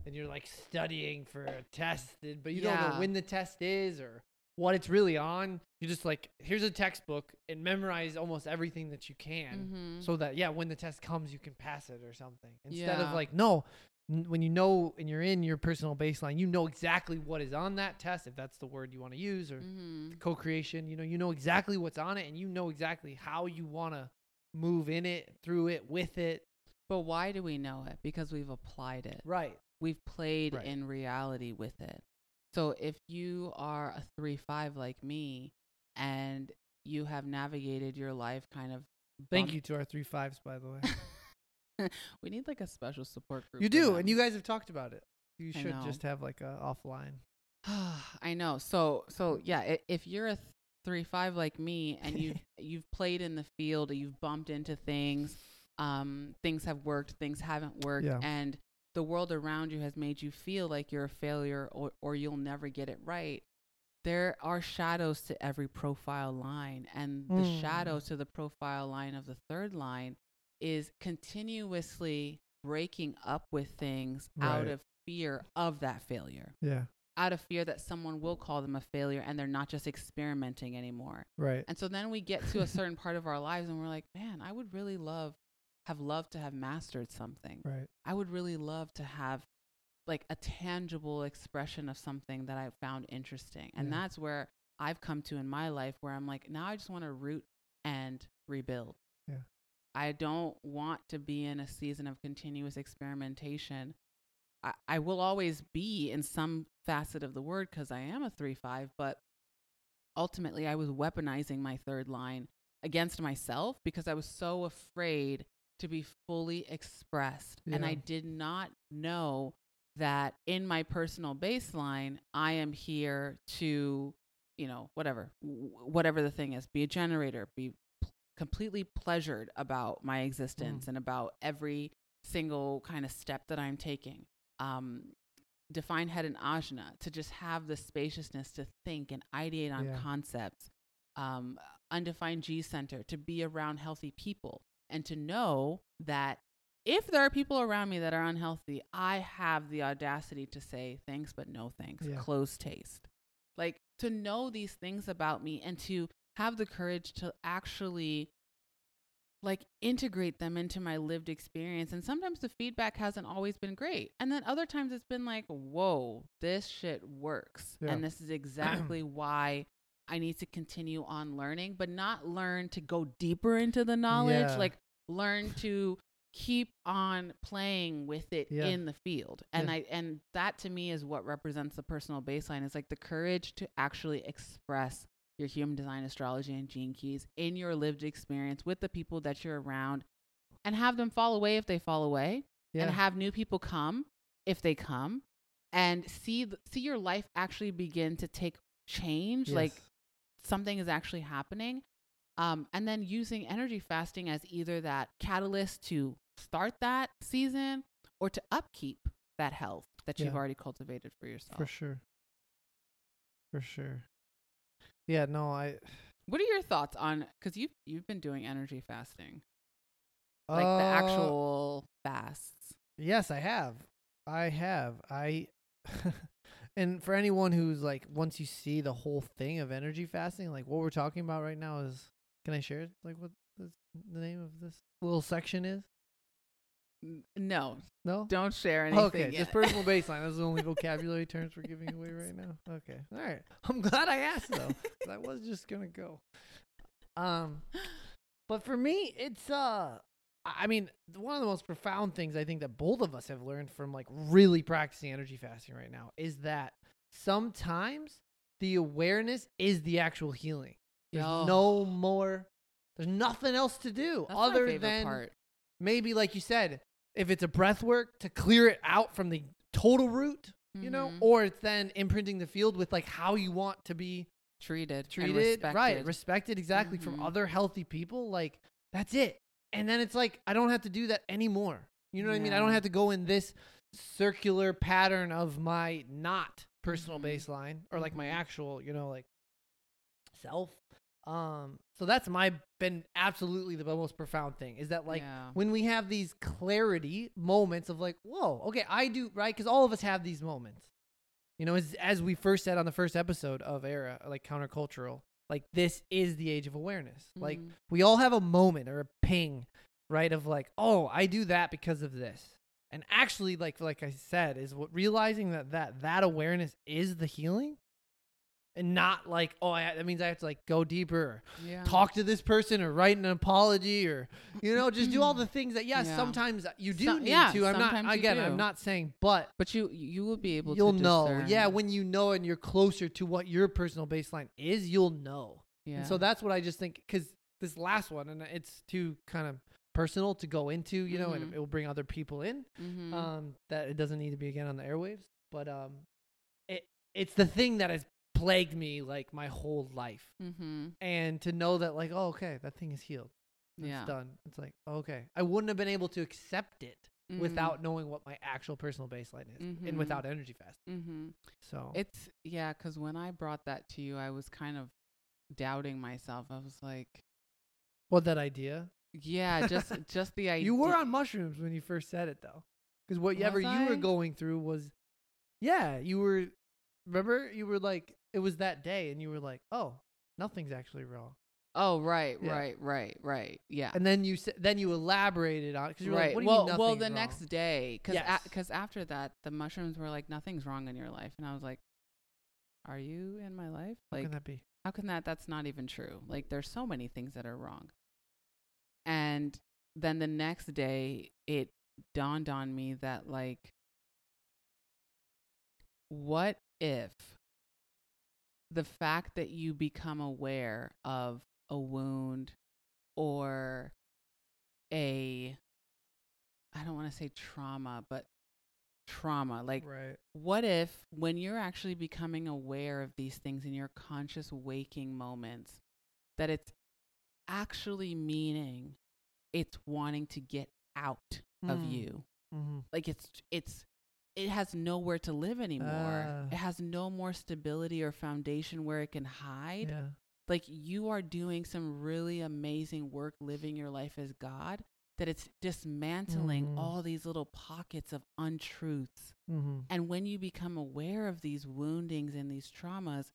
and you're like studying for a test, but you don't know when the test is or what it's really on. You're just like here's a textbook and memorize almost everything that you can, Mhm. so that yeah, when the test comes, you can pass it or something. Instead of like no. n- When you know and you're in your personal baseline, you know exactly what is on that test, if that's the word you want to use, or Mhm. co-creation you know you know exactly what's on it and you know exactly how you want to move in it through it with it But why do we know it? Because we've applied it. right We've played Right. in reality with it. So if you are a 3 5 like me and you have navigated your life kind of. thank bump- you to our three fives by the way we need like a special support group. you do them. and you guys have talked about it you should just have like a offline I know. So so yeah, if you're a th- three five like me and you've you've played in the field, you've bumped into things, um, things have worked, things haven't worked, Yeah. and the world around you has made you feel like you're a failure or or you'll never get it right. there are shadows to every profile line and the Mm. shadow to the profile line of the third line is continuously breaking up with things out of fear of that failure Yeah. out of fear that someone will call them a failure and they're not just experimenting anymore Right. and so then we get to a certain part of our lives and we're like man i would really love have loved to have mastered something Right. I would really love to have like a tangible expression of something that I found interesting. And Yeah. that's where I've come to in my life where I'm like, now I just want to root and rebuild. Yeah. I don't want to be in a season of continuous experimentation. I, I will always be in some facet of the word because I am a 3 5, but ultimately I was weaponizing my third line against myself because I was so afraid to be fully expressed. And I did not know that in my personal baseline, I am here to, you know, whatever, whatever the thing is, be a generator, be p- completely pleasured about my existence and about every single kind of step that I'm taking. Um, define head and ajna to just have the spaciousness to think and ideate on Yeah. concepts. Um, undefined G center to be around healthy people and to know that if there are people around me that are unhealthy, I have the audacity to say thanks, but no thanks. Yeah. Close taste. Like to know these things about me and to have the courage to actually like integrate them into my lived experience. And sometimes the feedback hasn't always been great. And then other times it's been like, whoa, this shit works. Yeah. And this is exactly why I need to continue on learning, but not learn to go deeper into the knowledge, Yeah. like learn to keep on playing with it Yeah. in the field. And Yeah. I and that to me is what represents the personal baseline is like the courage to actually express your human design astrology and gene keys in your lived experience with the people that you're around and have them fall away if they fall away Yeah. and have new people come if they come and see see your life actually begin to take change like something is actually happening um, and then using energy fasting as either that catalyst to start that season or to upkeep that health that you've already cultivated for yourself For sure. For sure. Yeah, no, I what are your thoughts on because you've you've been doing energy fasting like the Uh, actual fasts Yes, I have. I have. I and for anyone who's like once you see the whole thing of energy fasting, like what we're talking about right now is can I share like what this, the name of this little section is? No No? don't share anything Okay, yet. just personal baseline. Those are the only vocabulary terms we're giving away right now. Okay. All right. I'm glad I asked though. I was just going to go. Um but for me, it's uh I mean, one of the most profound things I think that both of us have learned from like really practicing energy fasting right now is that sometimes the awareness is the actual healing. There's Yo. no more there's nothing else to do That's my other favorite than part. maybe like you said, if it's a breath work to clear it out from the total root, you know, Mhm. or it's then imprinting the field with like how you want to be treated and treated, right? respected. Respected exactly from Mhm. other healthy people. Like that's it. And then it's like I don't have to do that anymore. You know what I mean? I don't Yeah. have to go in this circular pattern of my not personal Mhm. baseline or like my Mhm. actual, you know, like self. Um, so that's my been absolutely the most profound thing is that like yeah. when we have these clarity moments of like, whoa, okay, I do right because all of us have these moments. You know, as as we first said on the first episode of Erah, like countercultural, like this is the age of awareness. Like Mhm. we all have a moment or a ping, right? Of like, oh, I do that because of this. And actually, like like I said, is what realizing that that that awareness is the healing, and not like, oh, I, that means I have to like go deeper. Yeah. talk to this person or write an apology or you know just do all the things that yes Yeah. sometimes you do Some- need yeah, to i'm not again do. i'm not saying but but you you will be able you'll to know discern. yeah when you know and you're closer to what your personal baseline is you'll know yeah. and so that's what i just think because this last one and it's too kind of personal to go into you know and Mhm. it will bring other people in Mhm. um that it doesn't need to be again on the airwaves but um it it's the thing that has plagued me like my whole life Mhm. and to know that like oh okay that thing is healed it's yeah done it's like okay i wouldn't have been able to accept it Mhm. without knowing what my actual personal baseline is Mhm. and without energy fasting. Mhm. So It's yeah, because when I brought that to you, I was kind of doubting myself. I was like, what that idea? yeah, just just the idea. You were on mushrooms when you first said it though. Cuz whatever you were going through was Yeah, you were remember you were like it was that day and you were like, "Oh, nothing's actually wrong." Oh right, Yeah. right, right, right. Yeah. And then you said then you elaborated on it cuz you were right. like, "What do you well, mean well, the wrong?" next day, because Yes. because after that, the mushrooms were like, nothing's wrong in your life, and I was like, are you in my life? How Like, can that be? how can that? That's not even true. Like, there's so many things that are wrong. And then the next day, it dawned on me that like, what if the fact that you become aware of a wound or a I don't want to say trauma, but trauma. Like right. what if when you're actually becoming aware of these things in your conscious waking moments that it's actually meaning it's wanting to get out of Mm. you Mhm. like it's it's it has nowhere to live anymore Ah. it has no more stability or foundation where it can hide Yeah. like you are doing some really amazing work living your life as god that it's dismantling Mhm. all these little pockets of untruths Mhm. and when you become aware of these woundings and these traumas,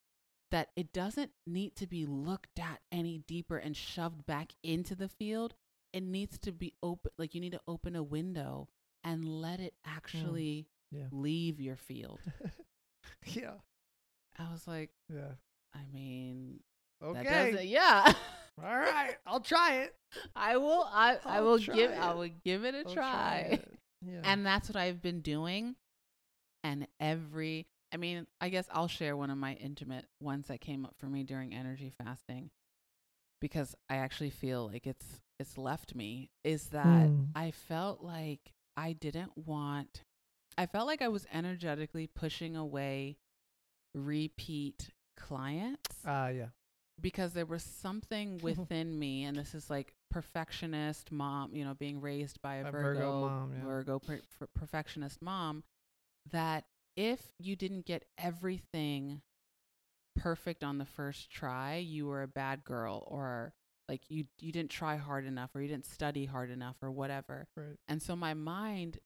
that it doesn't need to be looked at any deeper and shoved back into the field. It needs to be open, like you need to open a window and let it actually Yeah. leave your field. yeah. I was like, Yeah. I mean, that Okay. yeah. All right. I'll try it. I will, I, I I'll give, try I it. will give it a I'll try. it. Yeah. And that's what I've been doing. And every, I mean, I guess I'll share one of my intimate ones that came up for me during energy fasting because I actually feel like it's it's left me is that Mm. I felt like I didn't want I felt like I was energetically pushing away repeat clients Ah, yeah. because there was something within me, and this is like perfectionist mom, you know, being raised by a, A Virgo, Virgo mom, yeah. Virgo per- per- perfectionist mom, that if you didn't get everything perfect on the first try, you were a bad girl, or like you you didn't try hard enough, or you didn't study hard enough, or whatever. Right. And so my mind,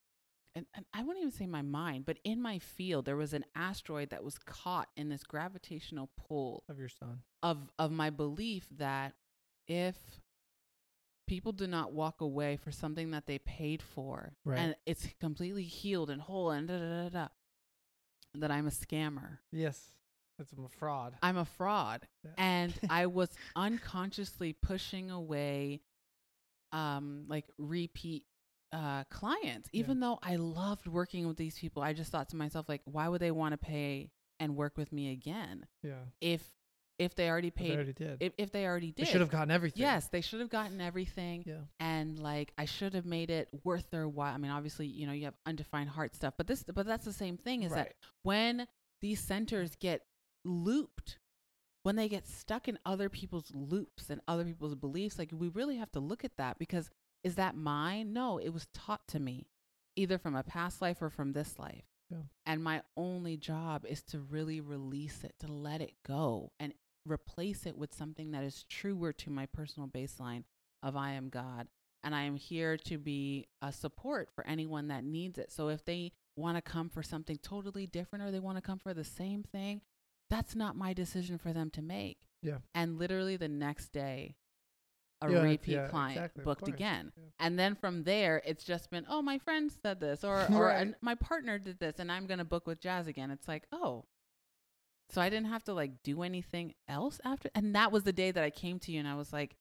and, and I wouldn't even say my mind, but in my field, there was an asteroid that was caught in this gravitational pull Of your son. of of my belief that if people do not walk away for something that they paid for Right. and it's completely healed and whole and da da da da, that I'm a scammer. Yes. That's a fraud. I'm a fraud. Yeah. And I was unconsciously pushing away um like repeat uh clients. Yeah. Even though I loved working with these people, I just thought to myself like why would they want to pay and work with me again yeah. if if they already They paid already did. if, if they already did, they should have gotten everything. Yes, they should have gotten everything Yeah. and like I should have made it worth their while. I mean, obviously, you know, you have undefined heart stuff, but this but that's the same thing is that when these centers get looped, when they get stuck in other people's loops and other people's beliefs, like we really have to look at that because is that mine? No, it was taught to me either from a past life or from this life. Yeah. And my only job is to really release it, to let it go and replace it with something that is truer to my personal baseline of I am God. And I am here to be a support for anyone that needs it. So if they want to come for something totally different or they want to come for the same thing, that's not my decision for them to make. Yeah. And literally the next day, a Yeah, repeat yeah, client exactly, booked again. Yeah. And then from there, it's just been, oh, my friend said this, or or Right. my partner did this, and I'm gonna book with Jas again. It's like, oh, so I didn't have to like do anything else after. And that was the day that I came to you, and I was like,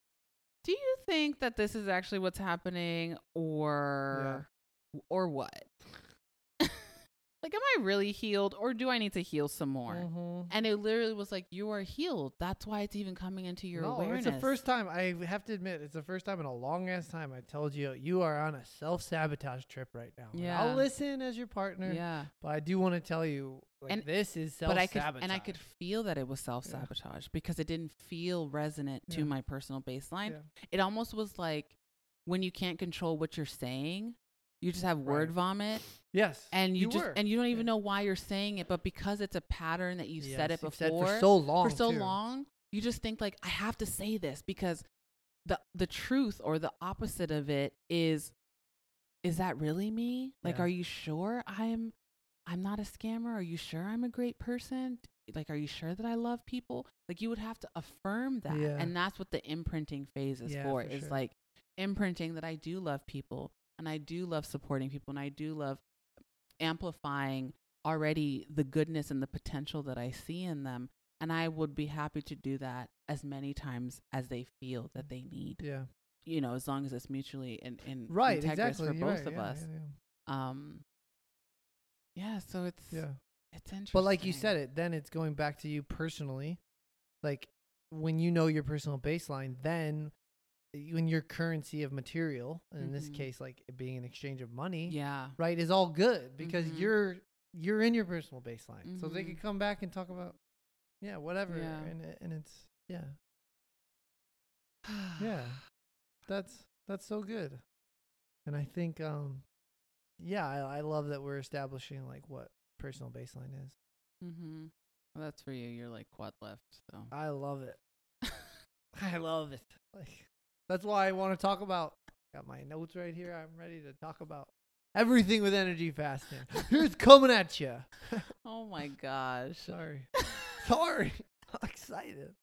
do you think that this is actually what's happening, or or what? Like, am I really healed, or do I need to heal some more? Mhm. And it literally was like, you are healed. That's why it's even coming into your no, awareness. it's the first time I have to admit it's the first time in a long ass time I told you you are on a self sabotage trip right now. And Yeah. I'll listen as your partner, Yeah. but I do want to tell you like And- this is self but I could sabotage. and I could feel that it was self sabotage because it didn't feel resonant to Yeah. my personal baseline. Yeah. It almost was like when you can't control what you're saying, you just have word Right. vomit Yes. and you, just were. and you don't even Yeah. know why you're saying it but because it's a pattern that you said it Yes, you've before said for so long. for so too. long you just think like i have to say this because the the truth or the opposite of it is is that really me like Yeah. are you sure i'm i'm not a scammer are you sure i'm a great person like are you sure that i love people like you would have to affirm that Yeah. and that's what the imprinting phase is for for is sure. like imprinting that i do love people and i do love supporting people and i do love amplifying already the goodness and the potential that I see in them. And I would be happy to do that as many times as they feel that they need, Yeah. you know, as long as it's mutually and, in Right. integrous Exactly. for you're both right, of yeah, us. Yeah. Um, yeah, so it's, yeah. yeah. it's interesting. But like you said it, then it's going back to you personally. Like when you know your personal baseline, then when your currency of material, and in this Mhm. case, like it being an exchange of money, Yeah. right, is all good because Mhm. you're you're in your personal baseline. So they Mhm. could come back and talk about, yeah, whatever, Yeah. and and it's yeah, yeah, that's that's so good, and I think um, yeah, I, I love that we're establishing like what personal baseline is. mm-hmm. Well, that's for you. You're like quad left. So I love it. I love it. Like that's why I want to talk about. Got my notes right here. I'm ready to talk about everything with energy fasting. Here's coming at you. oh my gosh. Sorry, sorry. I'm excited.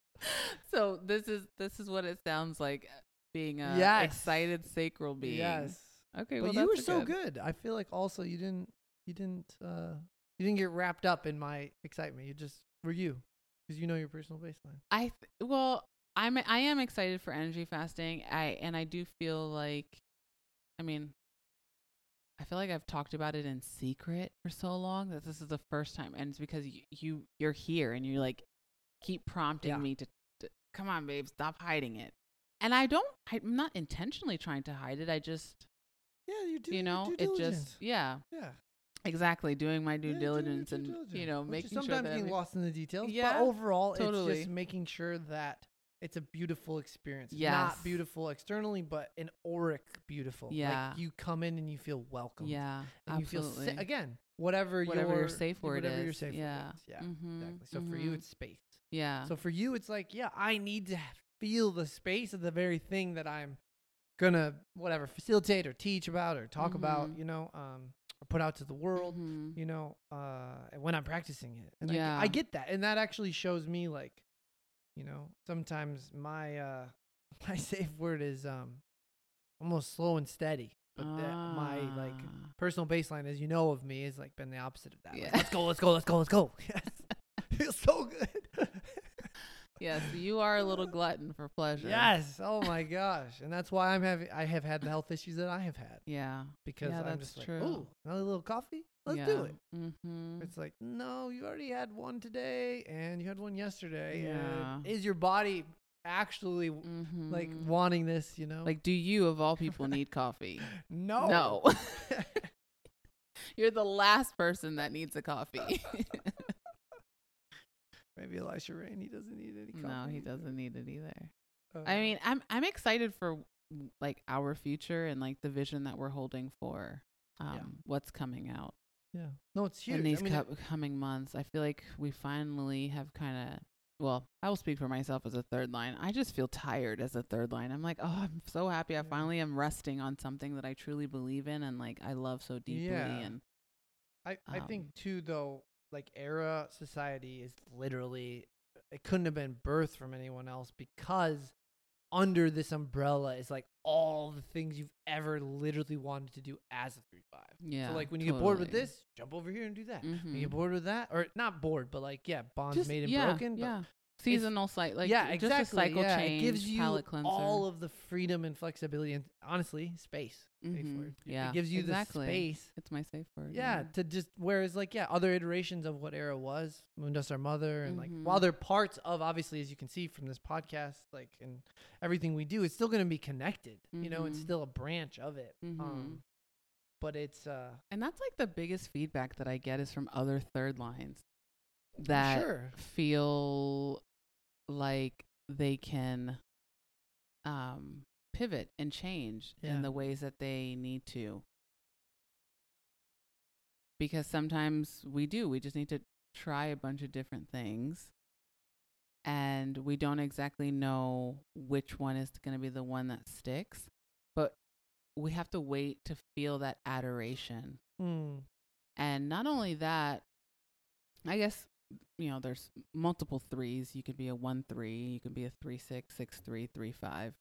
So this is this is what it sounds like uh, being a Yes. excited sacral being. Yes, Okay. but well, you were so good. I feel like also you didn't you didn't uh you didn't get wrapped up in my excitement. You just were you because you know your personal baseline. I th- well, I'm I am excited for energy fasting. I and I do feel like, I mean, I feel like I've talked about it in secret for so long that this is the first time, and it's because you, you you're here and you like keep prompting Yeah. me to, to come on, babe, stop hiding it. And I don't. I'm not intentionally trying to hide it. I just, Yeah, you do. you know, it just yeah, yeah. exactly doing my due Yeah, diligence due and you diligence, know which making sure sometimes that getting every- lost in the details. Yeah, but overall, it's totally. just making sure that it's a beautiful experience. Not beautiful externally, but an auric beautiful. Yeah. like you come in and you feel welcome. yeah, and absolutely. you feel sa- again whatever, Whatever your, your safe word whatever your is, safe yeah. word is. Yeah, Mhm, exactly. So for you, mhm. it's space. yeah. So for you, it's like, yeah, I need to feel the space of the very thing that I'm gonna whatever facilitate or teach about or talk about, Mhm. you know, um, or put out to the world, Mhm. you know, uh, when I'm practicing it. And I, Yeah. I get that, and that actually shows me like, you know, sometimes my uh, my safe word is um, almost slow and steady, but that my like Ah. personal baseline, as you know of me, is like been the opposite of that. Like, Yeah. let's go, let's go, let's go, let's go. Yes, feels so good. Yes, you are a little glutton for pleasure. Yes. Oh my gosh. And that's why I'm having I have had the health issues that I have had Yeah. because Yeah, I'm that's just like, true. "Oh, another little coffee? Let's yeah. do it." Mm-hmm. It's like, "No, you already had one today and you had one yesterday." Yeah. Is your body actually mm-hmm. like wanting this, you know? like, do you of all people need coffee? no. No. You're the last person that needs a coffee. Maybe Elisha Rain, he doesn't need any coffee. no, he either. doesn't need it either. Uh, I mean, I'm I'm excited for like our future and like the vision that we're holding for um Yeah. what's coming out. Yeah. No, it's huge. in these I mean, co- coming months. I feel like we finally have kind of. Well, I will speak for myself as a third line. I just feel tired as a third line. I'm like, oh, I'm so happy. I finally am resting on something that I truly believe in and like I love so deeply. Yeah. And I, I Um, think too though, like Erah Society is literally it couldn't have been birthed from anyone else because under this umbrella is like all the things you've ever literally wanted to do as a three five. yeah, so like when you get bored with this, jump over here and do that. When you get mm-hmm. bored with that, or not bored, but like yeah, bonds Just- made and yeah, broken. Yeah, seasonal site like yeah, just exactly. a cycle yeah, change, it gives you palate cleanser. all of the freedom and flexibility, and honestly, space. Mhm. It- yeah, it gives you exactly. the space it's my safe word. yeah, to just whereas like yeah, other iterations of what Erah was Moondust Our Mother, and like while Mhm. they're parts of obviously as you can see from this podcast, like and everything we do, it's still going to be connected. You know, it's Mhm. still a branch of it. Mhm. Um, but it's uh And that's like the biggest feedback that I get is from other third lines that sure, feel like they can um pivot and change Yeah. in the ways that they need to. because sometimes we do. We just need to try a bunch of different things. And we don't exactly know which one is going to be the one that sticks. But we have to wait to feel that adoration. Mm. And not only that, I guess, you know, there's multiple threes. You could be a one three, you could be a three six, six three, three five.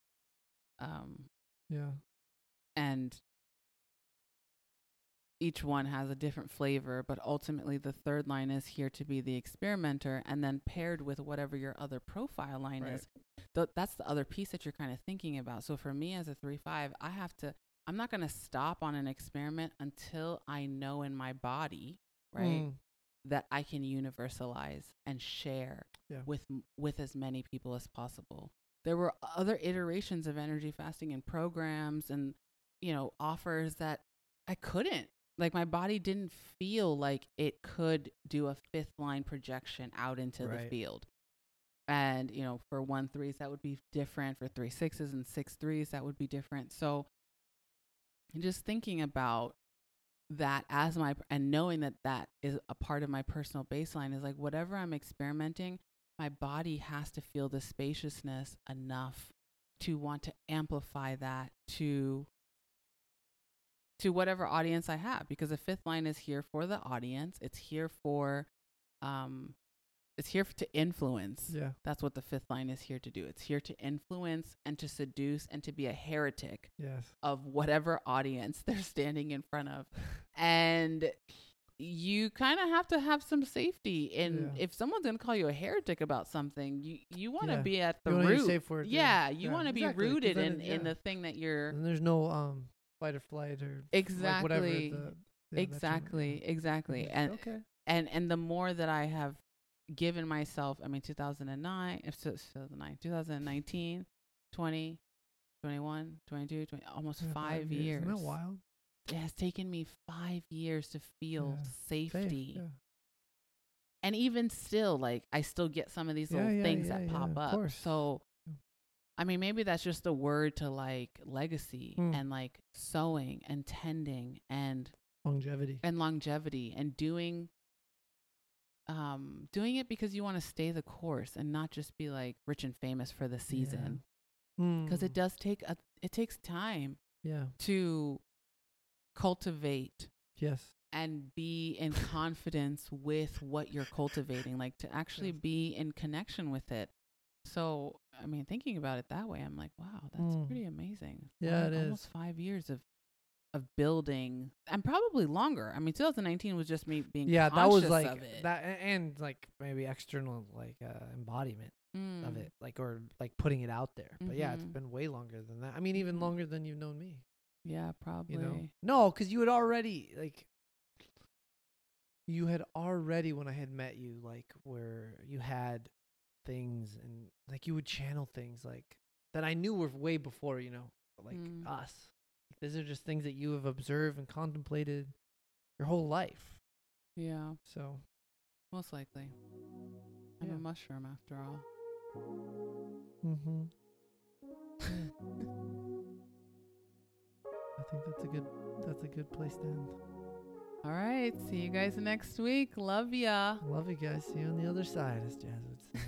Um, Yeah. and each one has a different flavor, but ultimately the third line is here to be the experimenter, and then paired with whatever your other profile line Right. is. Th- that's the other piece that you're kind of thinking about. So for me as a three five, I have to. I'm not going to stop on an experiment until I know in my body, right, Mm. That I can universalize and share Yeah. with with as many people as possible. There were other iterations of energy fasting and programs and you know offers that I couldn't. Like my body didn't feel like it could do a fifth line projection out into the field. And you know, for one threes that would be different. For three sixes and six threes that would be different. So just thinking about that as my and knowing that that is a part of my personal baseline is like whatever I'm experimenting, my body has to feel the spaciousness enough to want to amplify that to to whatever audience I have because the fifth line is here for the audience. It's here for um it's here to influence. Yeah. That's what the fifth line is here to do. It's here to influence and to seduce and to be a heretic Yes. of whatever audience they're standing in front of. And you kind of have to have some safety in Yeah. if someone's going to call you a heretic about something, you you want to Yeah. be at the You root. safe word, yeah, yeah. you want to be rooted in in the thing that you're And there's no um fight or flight or like, whatever. Exactly. The, exactly, exactly. And okay. and and the more that I have given myself, I mean 2009, 2009, 2019, 20, 21, 22, 20, almost Yeah, 5 years. Isn't that wild? It has taken me 5 years to feel Yeah. Safe, safety. Yeah. And even still like I still get some of these little things that pop up. course. So I mean maybe that's just a word to like legacy Mm. and like sowing and tending and Longevity. and longevity and doing um doing it because you want to stay the course and not just be like rich and famous for the season because it Mm, does take a it takes time Yeah. to cultivate Yes. and be in confidence with what you're cultivating like to actually Yes. be in connection with it so i mean thinking about it that way i'm like wow that's Mm. pretty amazing Yeah, Five- it almost is. five years of of building and probably longer i mean 2019 was just me being Yeah, that was like of it. that, and like maybe external like uh, embodiment of Mm. it, like or like putting it out there. But yeah, it's been way longer than that. I mean, even Mhm. longer than you've known me. yeah probably You know, no, because you had already like you had already when I had met you, like where you had things and like you would channel things like that I knew were way before you know like Mm. us. These are just things that you have observed and contemplated your whole life. yeah So most likely i'm Yeah. a mushroom after all Mm-hmm. I think that's a good that's a good place to end. all right see you guys next week love ya Love you guys. See you on the other side, as Jas would say.